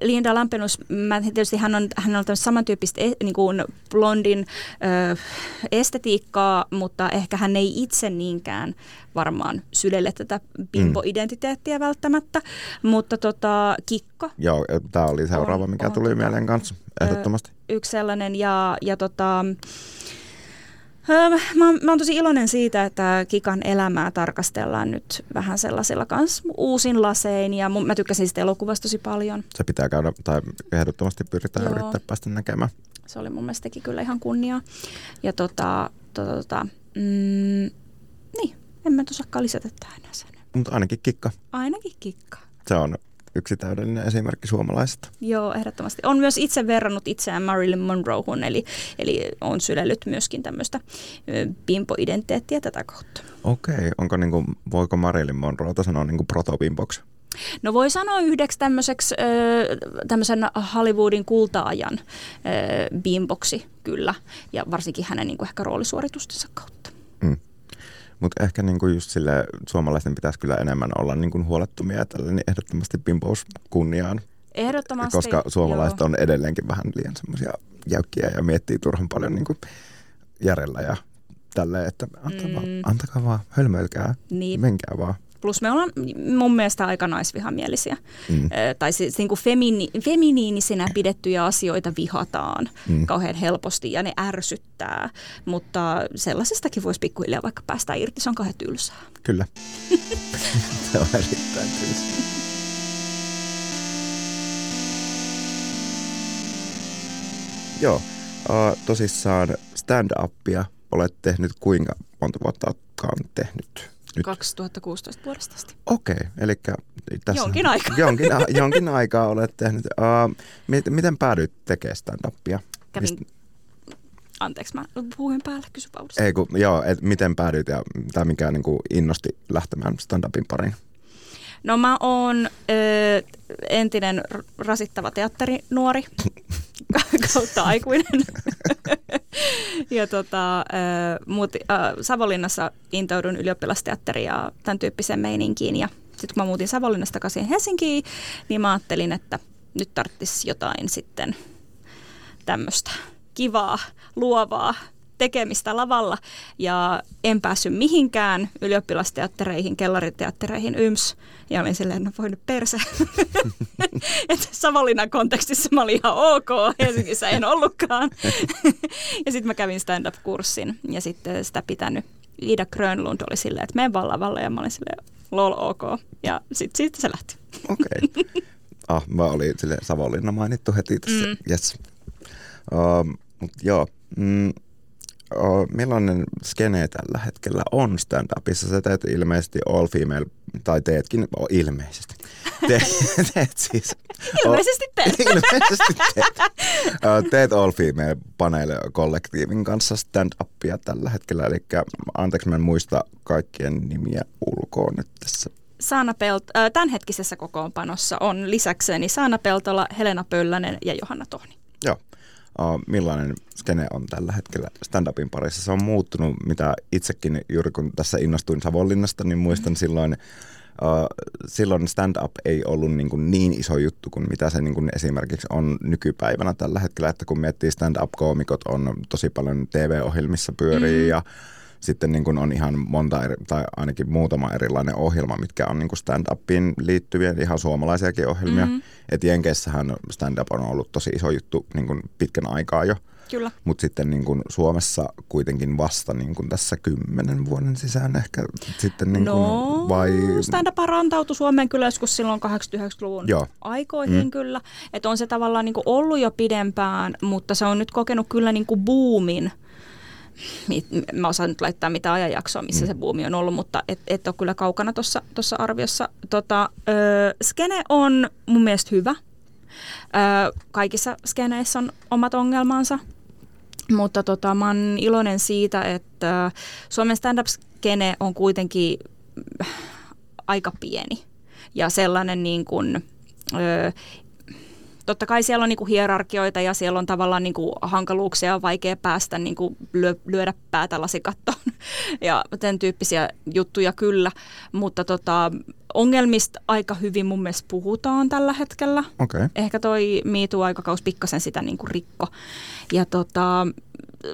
B: Linda Lampenus, mä, tietysti hän on, hän on samantyyppistä e, niin kuin blondin ö, estetiikkaa, mutta ehkä hän ei itse niinkään varmaan sydelle tätä bimbo-identiteettiä mm. välttämättä. Mutta tota, Kikka.
A: Joo, tämä oli seuraava, mikä on, tuli tota, mieleen kanssa, ehdottomasti.
B: Yksi sellainen ja, ja tota, mä, oon, mä oon tosi iloinen siitä, että Kikan elämää tarkastellaan nyt vähän sellaisilla kans uusin lasein ja mun, mä tykkäsin sitä elokuvasta tosi paljon.
A: Se pitää käydä, tai ehdottomasti pyritään Joo. yrittää päästä näkemään.
B: Se oli mun mielestä kyllä ihan kunnia. Ja tota, tota, tota mm, niin, en mä tosakkaan lisätä tähän sen.
A: Mutta ainakin kikka.
B: Ainakin kikka.
A: Se on yksi täydellinen esimerkki suomalaisesta.
B: Joo, ehdottomasti. On myös itse verrannut itseään Marilyn Monroehun, eli, eli on sylellyt myöskin tämmöistä bimbo-identiteettiä tätä kautta.
A: Okei, onko niin kuin, voiko Marilyn Monroeta sanoa niin protobimboksi?
B: No voi sanoa yhdeksi tämmöiseksi tämmöisen Hollywoodin kultaajan bimboksi kyllä, ja varsinkin hänen niin kuin ehkä roolisuoritustensa kautta. Mm.
A: Mutta ehkä niinku just sille suomalaisten pitäisi kyllä enemmän olla niinku huolettomia tälle, niin ehdottomasti pimpous kunniaan.
B: Ehdottomasti.
A: Koska suomalaiset joo. on edelleenkin vähän liian semmoisia jäykkiä ja miettii turhan paljon niinku järjellä ja tälleen, että antakaa, mm. vaan, antakaa vaan, hölmöilkää, niin. menkää vaan.
B: Plus me ollaan mun mielestä aika naisvihamielisiä. Mm. tai siis niin kuin femini, feminiinisinä pidettyjä asioita vihataan mm. kauhean helposti ja ne ärsyttää. Mutta sellaisestakin voisi pikkuhiljaa vaikka päästä irti, se on kauhean tylsää.
A: Kyllä. se on erittäin tylsää. Joo, uh, tosissaan stand-upia olet tehnyt kuinka monta vuotta oletkaan tehnyt?
B: Nyt. 2016 vuodesta asti.
A: Okei, okay, eli tässä
B: jonkin aikaa.
A: Jonkin, jonkin aikaa olet tehnyt. Uh, miten, miten päädyit tekemään stand-upia?
B: Kävin, Mist... anteeksi, mä puhuin päällä, kysy Paulista.
A: Ei kun, joo, et miten päädyit ja tämä mikä niin kuin innosti lähtemään stand-upin pariin?
B: No mä oon ö, entinen rasittava teatterinuori kautta aikuinen. ja tota, muut, äh, Savonlinnassa intoudun ylioppilasteatteriin ja tämän tyyppiseen meininkiin. Ja sitten kun mä muutin Savonlinnasta takaisin Helsinkiin, niin mä ajattelin, että nyt tarvitsisi jotain sitten tämmöistä kivaa, luovaa tekemistä lavalla ja en päässyt mihinkään ylioppilasteattereihin, kellariteattereihin, yms. Ja olin silleen, no voi nyt perse. että Savonlinnan kontekstissa mä olin ihan ok, Helsingissä en ollutkaan. ja sitten mä kävin stand-up-kurssin ja sitten sitä pitänyt Ida Grönlund oli silleen, että menen vaan lavalle ja mä olin silleen, lol ok. Ja sitten siitä se lähti.
A: Okei. Okay. Ah, mä olin sille Savonlinna mainittu heti tässä. Mm. Yes. Uh, mut joo. Mm, millainen skene tällä hetkellä on stand-upissa? Sä teet ilmeisesti all female, tai teetkin oh, ilmeisesti. Te, teet siis.
B: Ilmeisesti teet.
A: ilmeisesti teet. teet all female panel-kollektiivin kanssa stand-upia tällä hetkellä. Eli anteeksi, mä en muista kaikkien nimiä ulkoa nyt tässä
B: Saana Pelt- tämänhetkisessä kokoonpanossa on lisäkseni Saana Peltola, Helena Pöllänen ja Johanna Tohni.
A: Joo. Uh, millainen skene on tällä hetkellä stand-upin parissa? Se on muuttunut, mitä itsekin juuri kun tässä innostuin Savonlinnasta, niin muistan silloin, uh, silloin stand-up ei ollut niin, kuin niin iso juttu kuin mitä se niin kuin esimerkiksi on nykypäivänä tällä hetkellä, että kun miettii stand-up-koomikot on tosi paljon TV-ohjelmissa pyörii mm. ja sitten niin kuin on ihan monta eri, tai ainakin muutama erilainen ohjelma, mitkä on niin kuin stand-upiin liittyviä, ihan suomalaisiakin ohjelmia. Mm-hmm. Et Jenkeissähän stand-up on ollut tosi iso juttu niin kuin pitkän aikaa jo.
B: Kyllä.
A: Mutta sitten niin kuin Suomessa kuitenkin vasta niin kuin tässä kymmenen vuoden sisään ehkä sitten niin
B: no, vai... stand-up rantautui Suomeen kyllä joskus silloin 89-luvun Joo. aikoihin mm. kyllä. Että on se tavallaan niin kuin ollut jo pidempään, mutta se on nyt kokenut kyllä niin kuin boomin – mä osaan nyt laittaa mitä ajanjaksoa, missä mm. se buumi on ollut, mutta et, et ole kyllä kaukana tuossa arviossa. Tota, ö, skene on mun mielestä hyvä. Ö, kaikissa skeneissä on omat ongelmansa, mutta tota, mä oon iloinen siitä, että Suomen stand-up-skene on kuitenkin aika pieni ja sellainen niin kuin, ö, totta kai siellä on niin kuin hierarkioita ja siellä on tavallaan niin kuin hankaluuksia, on vaikea päästä niin kuin lyödä päätä lasikattoon ja tämän tyyppisiä juttuja kyllä, mutta tota, ongelmista aika hyvin mun mielestä puhutaan tällä hetkellä.
A: Okay.
B: Ehkä toi MeToo-aikakaus pikkasen sitä niin kuin rikko. Ja tota,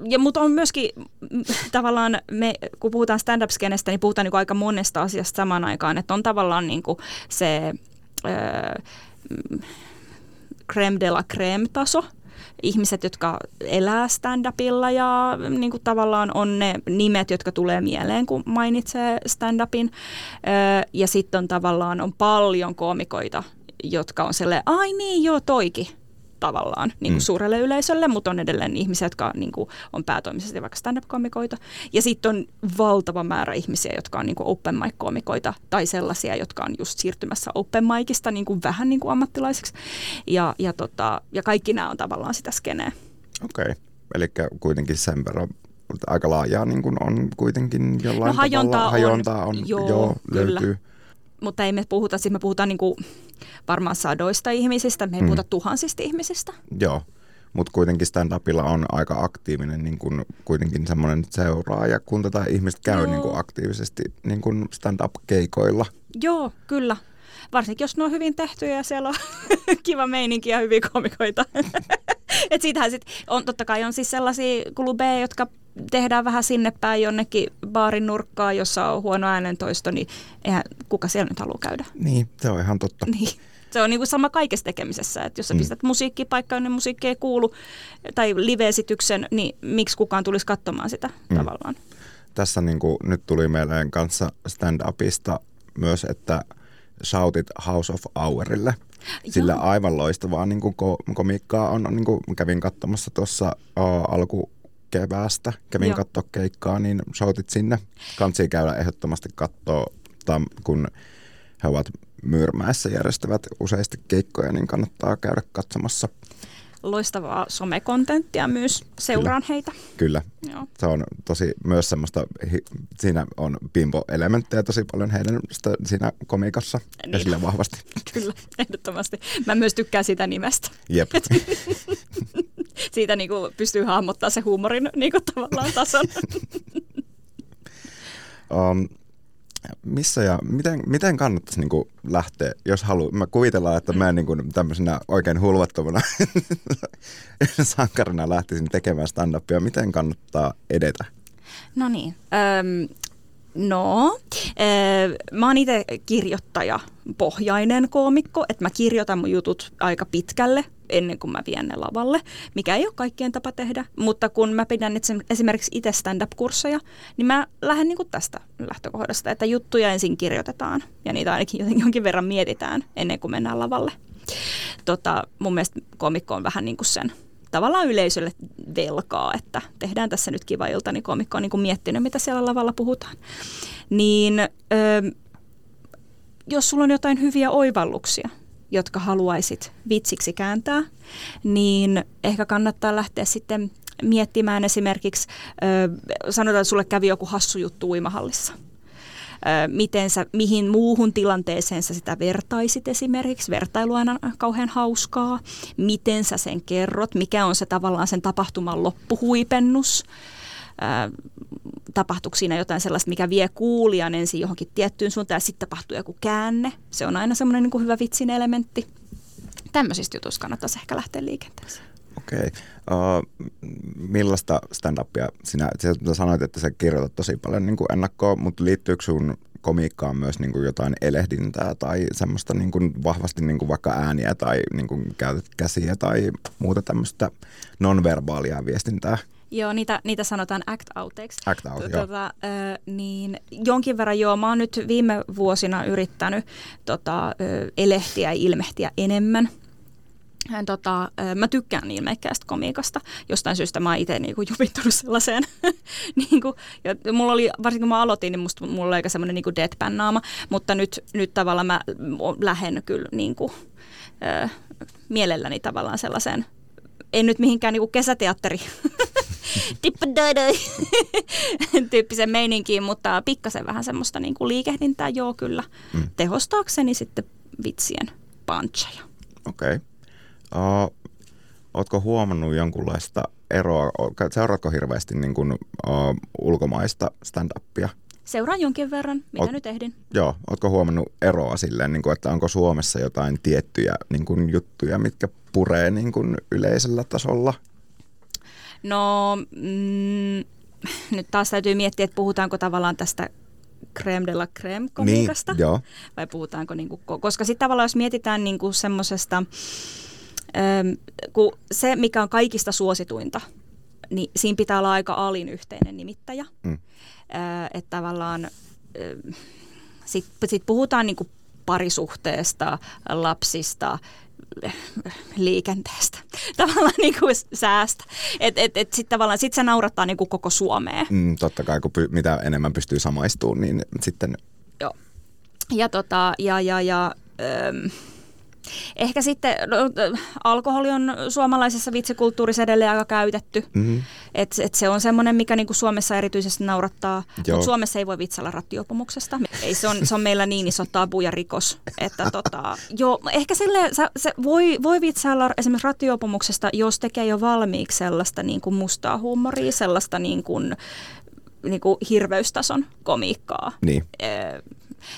B: ja, mutta on myöskin tavallaan, me, kun puhutaan stand-up-skenestä, niin puhutaan niin aika monesta asiasta samaan aikaan. Että on tavallaan niin kuin se... Öö, creme de la creme-taso, ihmiset, jotka elää stand-upilla ja niin kuin tavallaan on ne nimet, jotka tulee mieleen, kun mainitsee stand-upin. Ja sitten on tavallaan on paljon koomikoita, jotka on sellainen, ai niin joo, toiki tavallaan niin kuin mm. suurelle yleisölle, mutta on edelleen ihmisiä, jotka niin kuin, on päätoimisesti vaikka stand-up-komikoita. Ja sitten on valtava määrä ihmisiä, jotka on niin kuin open mic-komikoita tai sellaisia, jotka on just siirtymässä open micista niin kuin vähän niin kuin ammattilaisiksi. Ja, ja, tota, ja kaikki nämä on tavallaan sitä skeneä.
A: Okei, okay. eli kuitenkin sen verran aika laajaa niin kuin on kuitenkin jollain no, hajontaa tavalla. Hajontaa on, on joo, joo löytyy. Kyllä
B: mutta ei me puhuta, siis me puhutaan niin kuin varmaan sadoista ihmisistä, me ei mm. puhuta tuhansista ihmisistä.
A: Joo, mutta kuitenkin stand-upilla on aika aktiivinen niin kuin, kuitenkin semmoinen seuraaja, kun tätä ihmistä käy niin kuin aktiivisesti niin kuin stand-up-keikoilla.
B: Joo, kyllä. Varsinkin jos ne on hyvin tehtyjä ja siellä on kiva meininki ja hyviä komikoita. Et siitähän sit on, totta kai on siis sellaisia klubeja, jotka tehdään vähän sinne päin jonnekin baarin nurkkaan, jossa on huono äänentoisto, niin eihän kuka siellä nyt halua käydä.
A: Niin, se on ihan totta.
B: Niin. Se on niin kuin sama kaikessa tekemisessä, että jos sä mm. pistät musiikkipaikkaan, niin musiikki ei kuulu, tai live-esityksen, niin miksi kukaan tulisi katsomaan sitä mm. tavallaan?
A: Tässä niin kuin, nyt tuli meidän kanssa stand-upista myös, että shoutit House of Hourille. Sillä Joo. aivan loistavaa niin kuin komiikkaa on, niin kuin kävin katsomassa tuossa alku keväästä. Kävin katsoa keikkaa, niin shoutit sinne. Kansi käydä ehdottomasti katsoa, kun he ovat Myyrmäessä järjestävät useasti keikkoja, niin kannattaa käydä katsomassa.
B: loistavaa somekontenttia myös. Seuraan
A: Kyllä.
B: heitä.
A: Kyllä,
B: Joo.
A: se on tosi myös semmoista, siinä on bimbo-elementtejä tosi paljon heidän siinä komikassa
B: Niin.
A: esille vahvasti.
B: Kyllä, ehdottomasti. Mä myös tykkään sitä nimestä.
A: Jep.
B: Siitä niin kuin pystyy hahmottaa se huumorin niin kuin tavallaan tason.
A: Um, missä ja miten, miten kannattaisi niin kuin lähteä, jos haluaa? Mä kuvitellaan, että mä niin kuin tämmöisenä oikein hulvattomana sankarina lähtisin tekemään stand-upia. Miten kannattaa edetä?
B: No niin. Öm, no, ö, mä oon itse kirjoittaja pohjainen koomikko, että mä kirjoitan mun jutut aika pitkälle ennen kuin mä vien ne lavalle, mikä ei ole kaikkien tapa tehdä. Mutta kun mä pidän esimerkiksi itse stand-up-kursseja, niin mä lähden niinku tästä lähtökohdasta, että juttuja ensin kirjoitetaan ja niitä ainakin joten- jonkin verran mietitään ennen kuin mennään lavalle. Tota, mun mielestä komikko on vähän niin kuin sen tavallaan yleisölle velkaa, että tehdään tässä nyt kiva ilta, niin komikko on niin kuin miettinyt, mitä siellä lavalla puhutaan. Niin ö, jos sulla on jotain hyviä oivalluksia, jotka haluaisit vitsiksi kääntää, niin ehkä kannattaa lähteä sitten miettimään esimerkiksi, sanotaan, että sulle kävi joku hassu juttu uimahallissa. Miten sä, mihin muuhun tilanteeseen sä sitä vertaisit esimerkiksi. Vertailu aina kauhean hauskaa. Miten sä sen kerrot, mikä on se tavallaan sen tapahtuman loppuhuipennus. Ö, tapahtuuko siinä jotain sellaista, mikä vie kuulijan ensin johonkin tiettyyn suuntaan ja sitten tapahtuu joku käänne. Se on aina semmoinen niin hyvä vitsin elementti. Tämmöisistä jutuista kannattaisi ehkä lähteä liikenteeseen.
A: Okei. Okay. Uh, millaista stand-upia sinä, sä sanoit, että sä kirjoitat tosi paljon niin kuin ennakkoon, mutta liittyykö sun komiikkaan myös niin kuin jotain elehdintää tai semmoista niin kuin vahvasti niin kuin vaikka ääniä tai niin kuin käsiä tai muuta tämmöistä nonverbaalia viestintää?
B: Joo, niitä, niitä sanotaan act-outeiksi.
A: Act out, joo.
B: tota, ö, niin jonkin verran joo, mä oon nyt viime vuosina yrittänyt tota, ö, elehtiä ja ilmehtiä enemmän. Hän, Tota, mä tykkään ilmeikkäästä komiikasta. Jostain syystä mä oon itse niinku jupittunut sellaiseen. niinku, ja mulla oli, varsinkin kun mä aloitin, niin musta, mulla oli aika semmoinen niinku deadpan-naama. Mutta nyt, nyt tavallaan mä lähden kyllä niinku, ö, mielelläni tavallaan sellaiseen, en nyt mihinkään niinku kesäteatteri tyyppisen meininkiin, mutta pikkasen vähän semmoista niinku liikehdintää, joo kyllä,
A: Mm.
B: tehostaakseni sitten vitsien puncheja.
A: Okei. Okay. Uh, ootko huomannut jonkunlaista eroa, seuraatko hirveästi niin kuin, uh, ulkomaista stand-upia?
B: Seuraan jonkin verran, mitä
A: Oot-
B: nyt ehdin.
A: Joo, ootko huomannut eroa silleen, niin kuin, että onko Suomessa jotain tiettyjä niin kuin, juttuja, mitkä puree niin kuin, yleisellä tasolla?
B: No, mm, nyt taas täytyy miettiä, että puhutaanko tavallaan tästä creme de la creme komiikasta.
A: Niin, joo.
B: vai puhutaanko, niin kuin, koska sitten tavallaan jos mietitään niin kuin semmoisesta, kun se mikä on kaikista suosituinta, niin siinä pitää olla aika alin yhteinen nimittäjä.
A: Mm.
B: Että tavallaan sitten sit puhutaan niin kuin parisuhteesta, lapsista, liikenteestä, tavallaan niin kuin säästä. Että et, et sitten tavallaan sit se naurattaa niin kuin koko Suomea.
A: Mm, totta kai, kun py, mitä enemmän pystyy samaistumaan, niin sitten
B: Joo. Ja, tota, ja, ja, ja öm, ehkä sitten no, alkoholi on suomalaisessa vitsikulttuurissa edelleen aika käytetty.
A: mm,
B: Et, et se on semmoinen, mikä niinku Suomessa erityisesti naurattaa, mutta Suomessa ei voi vitsellä rattiopumuksesta. Ei, se, on, se on meillä niin iso tabu ja rikos, että tota, joo, ehkä sille, se, se voi, voi vitsailla esimerkiksi rattiopumuksesta, jos tekee jo valmiiksi sellaista niin kuin mustaa huumoria, sellaista niin kuin, niin kuin hirveystason komiikkaa.
A: niin.
B: Ö,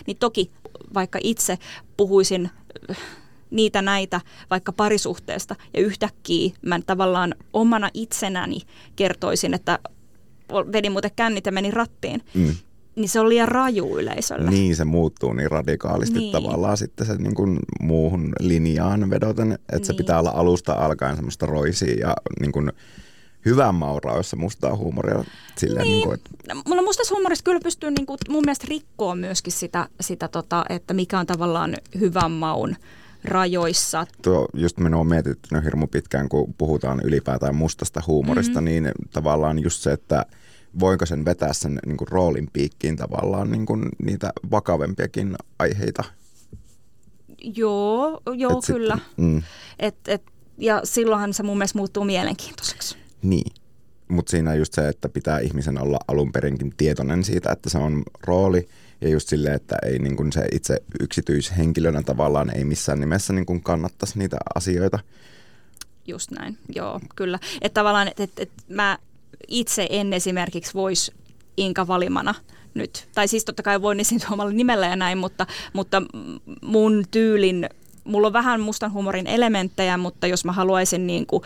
B: niin toki vaikka itse puhuisin niitä näitä vaikka parisuhteesta ja yhtäkkiä mä tavallaan omana itsenäni kertoisin, että vedin muuten kännit ja menin rattiin,
A: Mm.
B: niin se on liian raju yleisölle.
A: Niin, se muuttuu niin radikaalisti
B: Niin.
A: tavallaan sitten se niin kuin muuhun linjaan vedoten, että se
B: Niin.
A: pitää olla alusta alkaen semmoista roisia ja niin kuin hyvän mauraoissa mustaa huumoria silleen, niin. Niin kuin, että
B: Mulla mustas huumorista kyllä pystyy niin kuin, mun mielestä rikkoa myöskin sitä, sitä tota, että mikä on tavallaan hyvän maun rajoissa.
A: tuo just minua on mietitty hirmu pitkään, kun puhutaan ylipäätään mustasta huumorista, mm-hmm. niin tavallaan just se, että voinko sen vetää sen niin kuin roolin piikkiin tavallaan niin kuin niitä vakavempiakin aiheita.
B: Joo, joo
A: Et sit-
B: kyllä.
A: Mm,
B: Et, et, ja silloinhan se mun mielestä muuttuu mielenkiintoiseksi.
A: Niin. Mutta siinä just se, että pitää ihmisen olla alun perinkin tietoinen siitä, että se on rooli. Ja just silleen, että ei niin kuin se itse yksityishenkilönä tavallaan ei missään nimessä niin kuin kannattaisi niitä asioita.
B: Just näin, joo, kyllä. Että tavallaan, että et, et mä itse en esimerkiksi voisi Inka valimana nyt, tai siis totta kai voin esiintyä omalla nimellä ja näin, mutta, mutta mun tyylin mulla on vähän mustan huumorin elementtejä, mutta jos mä haluaisin niin kuin,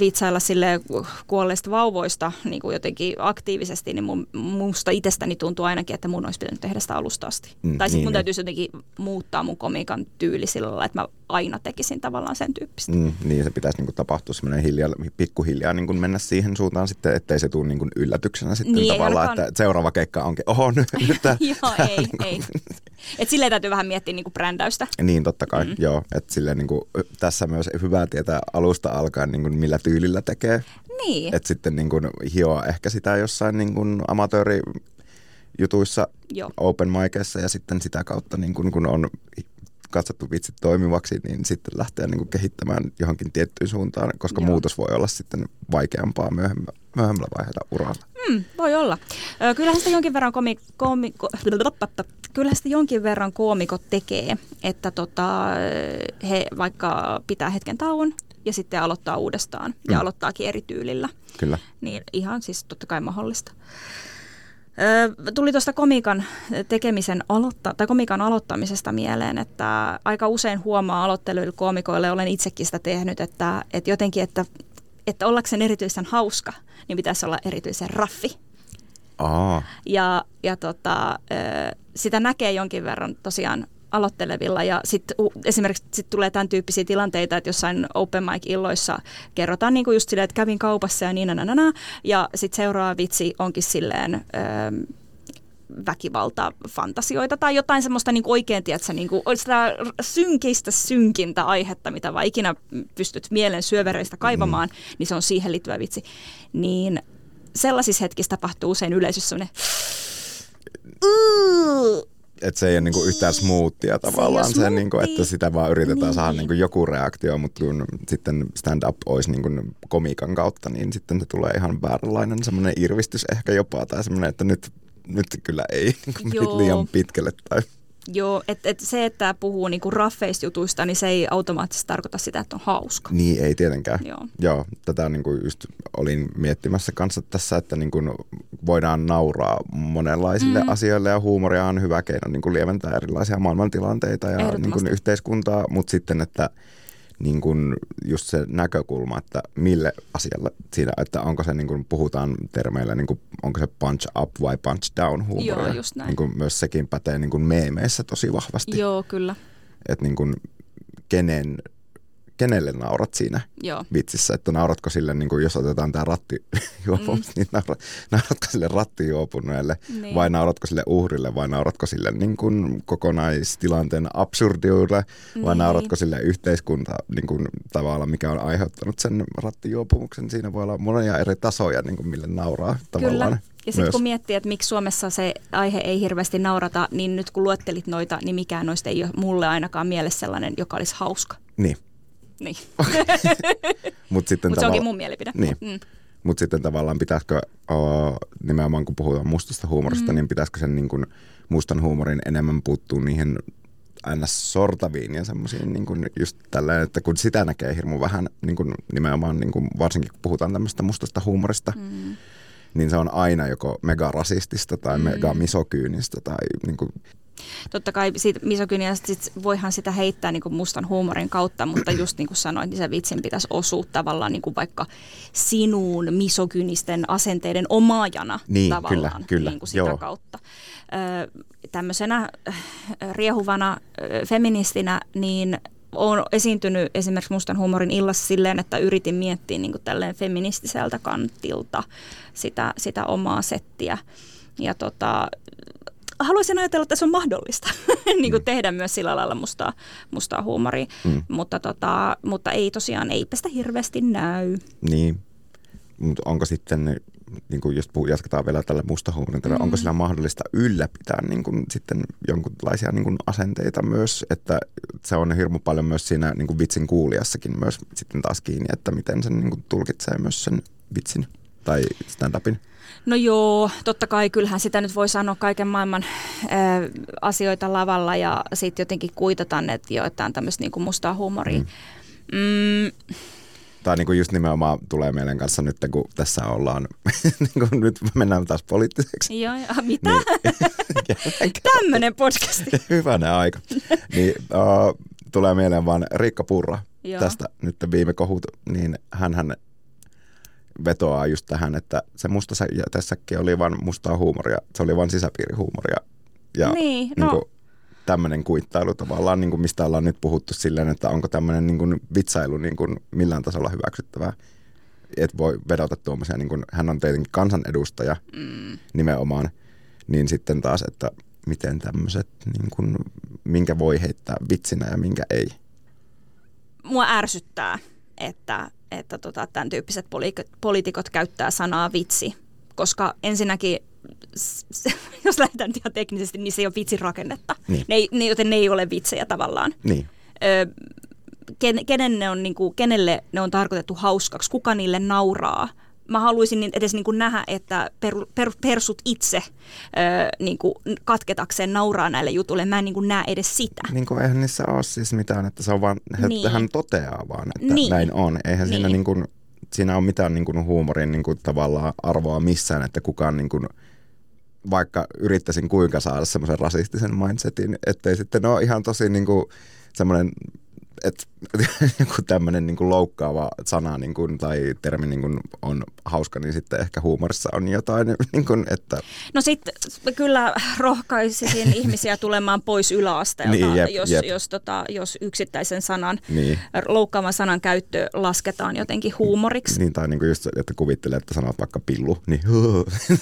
B: vitsailla sille kuolleista vauvoista niin kuin jotenkin aktiivisesti, niin mun, musta itsestäni tuntuu ainakin, että mun olisi pitänyt tehdä sitä alusta asti. Mm, tai sitten niin, mun niin. täytyisi jotenkin muuttaa mun komiikan tyyli sillä lailla, että mä aina tekisin tavallaan sen tyyppistä.
A: Mm, niin, se pitäisi niin kuin tapahtua semmoinen hiljaa, pikkuhiljaa niin kuin mennä siihen suuntaan sitten, ettei se tule niin kuin yllätyksenä sitten niin, tavallaan, että seuraava keikka onkin, oho nyt. nyt
B: Joo, ei, ei. Et silleen täytyy vähän miettiä niin kuin brändäystä.
A: Niin, totta kai, mm. joo. Että silleen niin kuin, tässä myös hyvä tietää alusta alkaen, niin kuin millä tyylillä tekee.
B: Niin.
A: Että sitten niin kuin, hioa ehkä sitä jossain niin kuin amatööri jutuissa Joo. open micissa ja sitten sitä kautta niin kun, kun on katsottu vitsit toimivaksi, niin sitten lähteä niin kuin kehittämään johonkin tiettyyn suuntaan, koska Joo. muutos voi olla sitten vaikeampaa myöhemmällä, myöhemmällä vaiheella uralla.
B: Mm, voi olla. Kyllähän sitä jonkin verran komi, komi, kyllähän sitä jonkin verran koomikot tekee, että tota, he vaikka pitää hetken tauon ja sitten aloittaa uudestaan ja mm. aloittaakin eri tyylillä.
A: Kyllä.
B: Niin ihan siis totta kai mahdollista. Tuli tuosta komikan tekemisen aloitta- tai komikan aloittamisesta mieleen, että aika usein huomaa aloitteluilla komikoille, olen itsekin sitä tehnyt, että, että jotenkin, että, että ollakseen erityisen hauska, niin pitäisi olla erityisen raffi.
A: Aa.
B: Ja, ja tota, sitä näkee jonkin verran tosiaan aloittelevilla ja sitten esimerkiksi sit tulee tämän tyyppisiä tilanteita, että jossain open mic-illoissa kerrotaan niin kuin just silleen, että kävin kaupassa ja niin nanana, ja sitten seuraava vitsi onkin silleen... Öö, väkivalta-fantasioita tai jotain semmoista niin oikein, tiedätkö, niin kuin, sitä synkeistä synkintä aihetta, mitä vaan ikinä pystyt mielen syövereistä kaivamaan, mm. niin se on siihen liittyvä vitsi. Niin sellaisissa hetkissä tapahtuu usein yleisössä semmoinen
A: että se ei ole niinku yhtään smoothia tavallaan, se, se niinku, että sitä vaan yritetään niin. saada niinku joku reaktio, mutta kun sitten stand-up olisi niinku komiikan kautta, niin sitten se tulee ihan vääränlainen semmoinen irvistys ehkä jopa, tai semmoinen, että nyt, nyt kyllä ei niinku liian pitkälle tai
B: Joo, että et se, että puhuu niinku raffeista jutuista, niin se ei automaattisesti tarkoita sitä, että on hauska.
A: Niin, ei tietenkään. Joo, Joo tätä niinku just olin miettimässä kanssa tässä, että niinku voidaan nauraa monenlaisille mm. asioille ja huumoria on hyvä keino niinku lieventää erilaisia maailmantilanteita ja niinku yhteiskuntaa, mutta sitten, että – niin kuin just se näkökulma, että mille asialle siinä, että onko se niin kuin puhutaan termeillä, niin kuin, onko se punch up vai punch down huumoria.
B: Joo, just näin.
A: Niin kuin myös sekin pätee niin kuin meemeissä tosi vahvasti.
B: Joo, kyllä.
A: Että niin kuin kenen kenelle naurat siinä Joo. vitsissä, että nauratko sille, niin kuin jos otetaan tämä rattijuopu, mm. niin naurat, nauratko sille rattijuopuneelle niin. vai nauratko sille uhrille vai nauratko sille niin kuin kokonaistilanteen absurdiudelle niin. vai nauratko sille yhteiskunta niin kuin tavalla, mikä on aiheuttanut sen rattijuopumuksen. Siinä voi olla monia eri tasoja, niin kuin mille nauraa tavallaan. Kyllä.
B: Ja sitten kun miettii, että miksi Suomessa se aihe ei hirveästi naurata, niin nyt kun luettelit noita, niin mikään noista ei ole mulle ainakaan mielessä sellainen, joka olisi hauska.
A: Niin.
B: Niin.
A: Mutta
B: Mut tavalla... se onkin mun mielipide.
A: Niin. Mm. Mutta sitten tavallaan pitäisikö, uh, nimenomaan kun puhutaan mustasta huumorista, mm. niin pitäisikö sen niin kun mustan huumorin enemmän puuttua niihin ns. sortaviin ja semmoisiin niin kuin just tällä, että kun sitä näkee hirmu vähän niin kuin nimenomaan niin kuin varsinkin kun puhutaan tämmöistä mustasta huumorista, mm. niin se on aina joko mega rasistista tai mm. mega misokyynistä tai niin kuin
B: totta kai siitä misogyniasta sit voihan sitä heittää niin kuin mustan huumorin kautta, mutta just niin kuin sanoit, niin se vitsin pitäisi osua tavallaan niin kuin vaikka sinuun misogynisten asenteiden omaajana
A: niin,
B: tavallaan
A: kyllä, kyllä.
B: Niin kuin sitä Joo. kautta. Ö, tämmöisenä riehuvana feministinä, niin olen esiintynyt esimerkiksi mustan huumorin illassa silleen, että yritin miettiä niin kuin tälleen feministiseltä kantilta sitä, sitä omaa settiä. Ja tota, haluaisin ajatella, että se on mahdollista niin kuin mm. tehdä myös sillä lailla mustaa, mustaa huumoria, mm. mutta, tota, mutta ei tosiaan, eipä sitä hirveästi näy.
A: Niin, mutta onko sitten niin kuin just puh- jatketaan vielä tällä mustahuumorilla, mm. onko sillä mahdollista ylläpitää niin kuin sitten jonkinlaisia niin kuin asenteita myös, että se on hirmu paljon myös siinä niin kuin vitsin kuulijassakin myös sitten taas kiinni, että miten sen niin kuin tulkitsee myös sen vitsin tai stand-upin.
B: No joo, totta kai kyllähän sitä nyt voi sanoa kaiken maailman ää, asioita lavalla ja sitten jotenkin kuitata ne joitain tämmöistä niinku mustaa huumoria. Mm. Mm,
A: tai niin kuin just nimenomaan tulee meidän kanssa nyt, kun tässä ollaan, niin kuin nyt mennään taas poliittiseksi.
B: Joo, ja mitä? Niin, Tämmöinen podcast.
A: Hyvänen aika. Niin, uh, tulee mieleen vaan Riikka Purra Joo. tästä nyt viime kohut, niin hän vetoaa just tähän, että se musta tässäkin oli vain mustaa huumoria, se oli vain sisäpiirihuumoria. Ja
B: niin, no.
A: niin kuin, tämmöinen kuittailu tavallaan, niin kuin mistä ollaan nyt puhuttu silleen, että onko tämmöinen niin kuin vitsailu niin kuin millään tasolla hyväksyttävää. Et voi vedota tuommoisia, niin kuin, hän on tietenkin kansanedustaja mm. nimenomaan, niin sitten taas, että miten tämmöiset, niin kuin, minkä voi heittää vitsinä ja minkä ei.
B: Mua ärsyttää, että, että tota, tämän tyyppiset poliitikot käyttää sanaa vitsi, koska ensinnäkin jos lähdetään ihan teknisesti, niin se ei ole vitsin rakennetta. Niin. Ne ei, ne, joten ne ei ole vitsejä tavallaan.
A: Niin.
B: Ö, ken, kenen ne on, niin kuin, kenelle ne on tarkoitettu hauskaksi, kuka niille nauraa. Mä haluaisin niin edes niin kuin nähdä, että per, per, persut itse ö, niin kuin katketakseen nauraa näille jutuille. Mä en niin kuin näe edes sitä.
A: Niin kuin eihän niissä ole siis mitään, että se on vaan, niin. hän toteaa vaan, että niin. näin on. Eihän niin. siinä, niin kuin, siinä ole mitään niin kuin huumorin niin kuin tavallaan arvoa missään, että kukaan niin kuin – vaikka yrittäisin kuinka saada semmoisen rasistisen mindsetin, ettei sitten ole ihan tosi niin kuin semmoinen että joku tämmöinen niin kuin loukkaava sana niin kuin, tai termi niin kuin on hauska, niin sitten ehkä huumorissa on jotain. Niin kuin, että...
B: No sitten kyllä rohkaisisin ihmisiä tulemaan pois yläasteelta, niin, jep, jos, jep. Jos, tota, jos yksittäisen sanan, niin. loukkaavan sanan käyttö lasketaan jotenkin huumoriksi.
A: Niin, tai niin kuin just, että kuvittelee, että sanot vaikka pillu, niin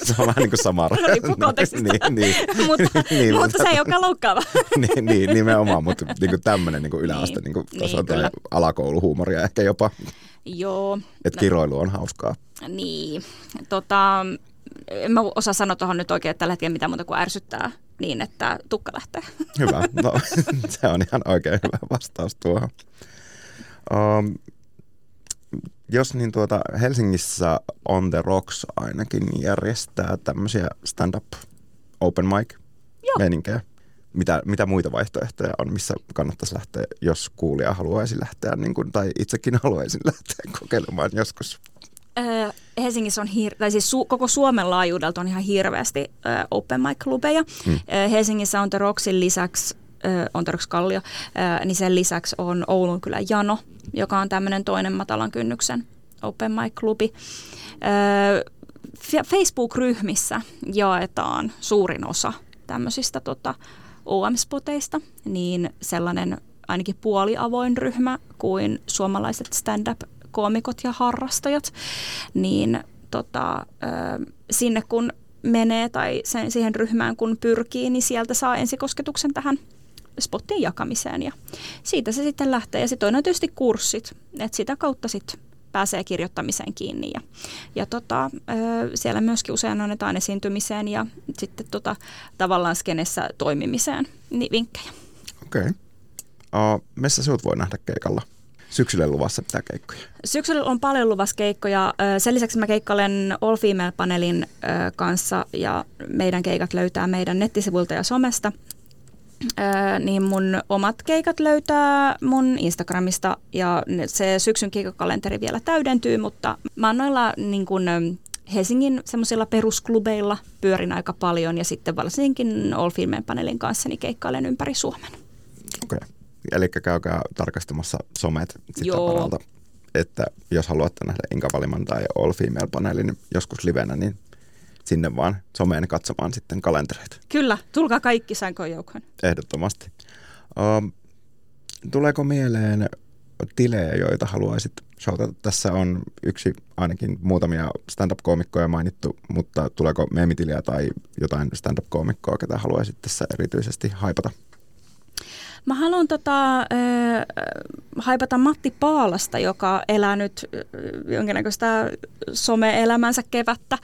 A: se on vähän niin kuin sama.
B: No riippuu kontekstista, niin, niin, mutta, niin, mutta se ei olekaan loukkaava.
A: niin, niin, nimenomaan, mutta niin kuin tämmöinen niin kuin yläaste niin. niin kuin niin, tai alakouluhuumoria ehkä jopa.
B: Joo.
A: Että kiroilu on hauskaa.
B: Niin. Tota, en mä osaa sanoa tuohon nyt oikein tällä hetkellä mitään muuta kuin ärsyttää niin, että tukka lähtee.
A: Hyvä. No, se on ihan oikein hyvä vastaus tuohon. Um, jos niin tuota, Helsingissä On The Rocks ainakin järjestää tämmöisiä stand-up open mic meninkejä mitä, mitä muita vaihtoehtoja on, missä kannattaisi lähteä, jos kuulija haluaisi lähteä, niin kuin, tai itsekin haluaisin lähteä kokeilemaan joskus?
B: Öö, Helsingissä on, hir- tai siis su- koko Suomen laajuudelta on ihan hirveästi öö, open mic-klubeja. Hmm. Öö, Helsingissä on The Rocksin lisäksi on Rocks Kallio, niin sen lisäksi on Oulun kyllä Jano, joka on tämmöinen toinen matalan kynnyksen open mic-klubi. Facebook-ryhmissä jaetaan suurin osa tämmöisistä tota, OM-spoteista, niin sellainen ainakin puoliavoin ryhmä kuin suomalaiset stand-up-koomikot ja harrastajat, niin tota, sinne kun menee tai sen, siihen ryhmään kun pyrkii, niin sieltä saa ensikosketuksen tähän spottiin jakamiseen ja siitä se sitten lähtee. Ja sitten on tietysti kurssit, että sitä kautta sitten pääsee kirjoittamiseen kiinni. Ja, ja tota, siellä myöskin usein annetaan esiintymiseen ja sitten tota, tavallaan skenessä toimimiseen niin vinkkejä.
A: Okei. Okay. Uh, missä sinut voi nähdä keikalla? Syksyllä luvassa mitä keikkoja?
B: Syksyllä on paljon luvassa keikkoja. Sen lisäksi mä keikkailen All Female-paneelin kanssa ja meidän keikat löytää meidän nettisivuilta ja somesta niin mun omat keikat löytää mun Instagramista ja se syksyn keikakalenteri vielä täydentyy, mutta mä oon noilla niin kun, Helsingin semmoisilla perusklubeilla pyörin aika paljon ja sitten varsinkin All Filmen paneelin kanssa niin keikkailen ympäri Suomen.
A: Okei, okay. eli käykää tarkastamassa somet sitä paralta, että jos haluatte nähdä Inka Valiman tai All Female paneelin joskus livenä, niin sinne vaan someen katsomaan sitten kalentereita.
B: Kyllä, tulkaa kaikki sänkoon joukkoon.
A: Ehdottomasti. Uh, tuleeko mieleen tilejä, joita haluaisit showtata? Tässä on yksi ainakin muutamia stand-up-koomikkoja mainittu, mutta tuleeko meemitiliä tai jotain stand-up-koomikkoa, ketä haluaisit tässä erityisesti haipata?
B: Mä haluan tota, äh, haipata Matti Paalasta, joka elää nyt jonkinnäköistä some-elämänsä kevättä.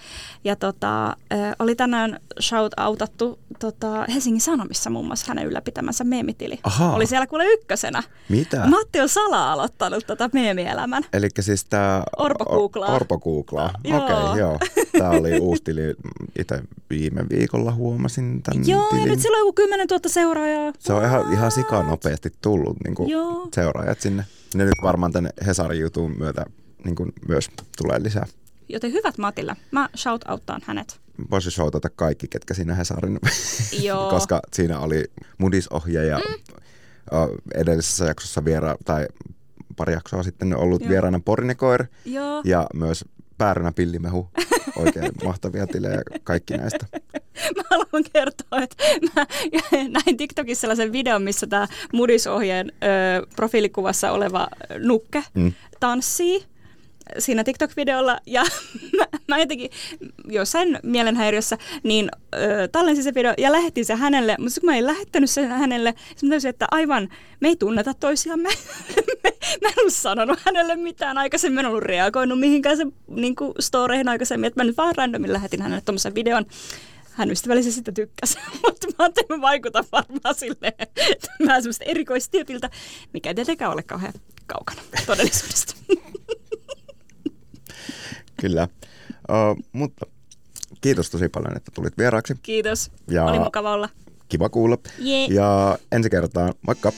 B: Ja tota, äh, oli tänään shout-outattu tota, Helsingin Sanomissa muun muassa hänen ylläpitämänsä meemitili.
A: Ahaa.
B: Oli siellä kuule ykkösenä.
A: Mitä?
B: Matti on salaa aloittanut tota meemielämän.
A: Eli siis tämä...
B: Orpo googlaa.
A: Orpo googlaa.
B: Joo.
A: Okei, okay, joo. Tämä oli uusi tili. Itse viime viikolla huomasin tämän
B: Joo, ja
A: tilin.
B: nyt sillä on joku 10 000 seuraajaa.
A: Se on ihan, ihan
B: What?
A: sika nopeasti tullut niin kuin
B: Joo.
A: seuraajat sinne. Ne nyt varmaan tänne Hesarin jutun myötä niin kuin myös tulee lisää.
B: Joten hyvät Matilla. Mä shout-outtaan hänet.
A: Voisi shoutata kaikki, ketkä siinä Hesarin,
B: Joo.
A: koska siinä oli Mudis-ohjaaja mm. edellisessä jaksossa viera, tai pari jaksoa sitten ollut
B: Joo.
A: vieraana Pornekoir
B: Joo.
A: ja myös Päärynä Pillimehu. Oikein mahtavia tilejä kaikki näistä.
B: Mä haluan kertoa, että mä näin TikTokissa sellaisen videon, missä tämä Moody's-ohjeen ö, profiilikuvassa oleva nukke
A: Mm.
B: tanssii siinä TikTok-videolla ja mä, mä jotenkin jossain mielenhäiriössä niin ö, tallensin se video ja lähetin se hänelle, mutta kun mä en lähettänyt sen hänelle, sitten mä että aivan, me ei tunneta toisiamme. Me- mä en ollut sanonut hänelle mitään aikaisemmin, en ollut reagoinut mihinkään se niin storeihin aikaisemmin, että mä nyt vaan randomin lähetin hänelle tuommoisen videon. Hän ystävällisesti sitä tykkäsi, mutta mä ajattelin, että mä vaikutan varmaan silleen, että mä semmoista erikoistyypiltä, mikä ei tietenkään ole kauhean kaukana todellisuudesta.
A: Kyllä. Uh, mutta kiitos tosi paljon, että tulit vieraaksi.
B: Kiitos.
A: Ja-
B: Oli mukava olla.
A: Kiva kuulla.
B: Jee.
A: Ja ensi kertaan, moikka!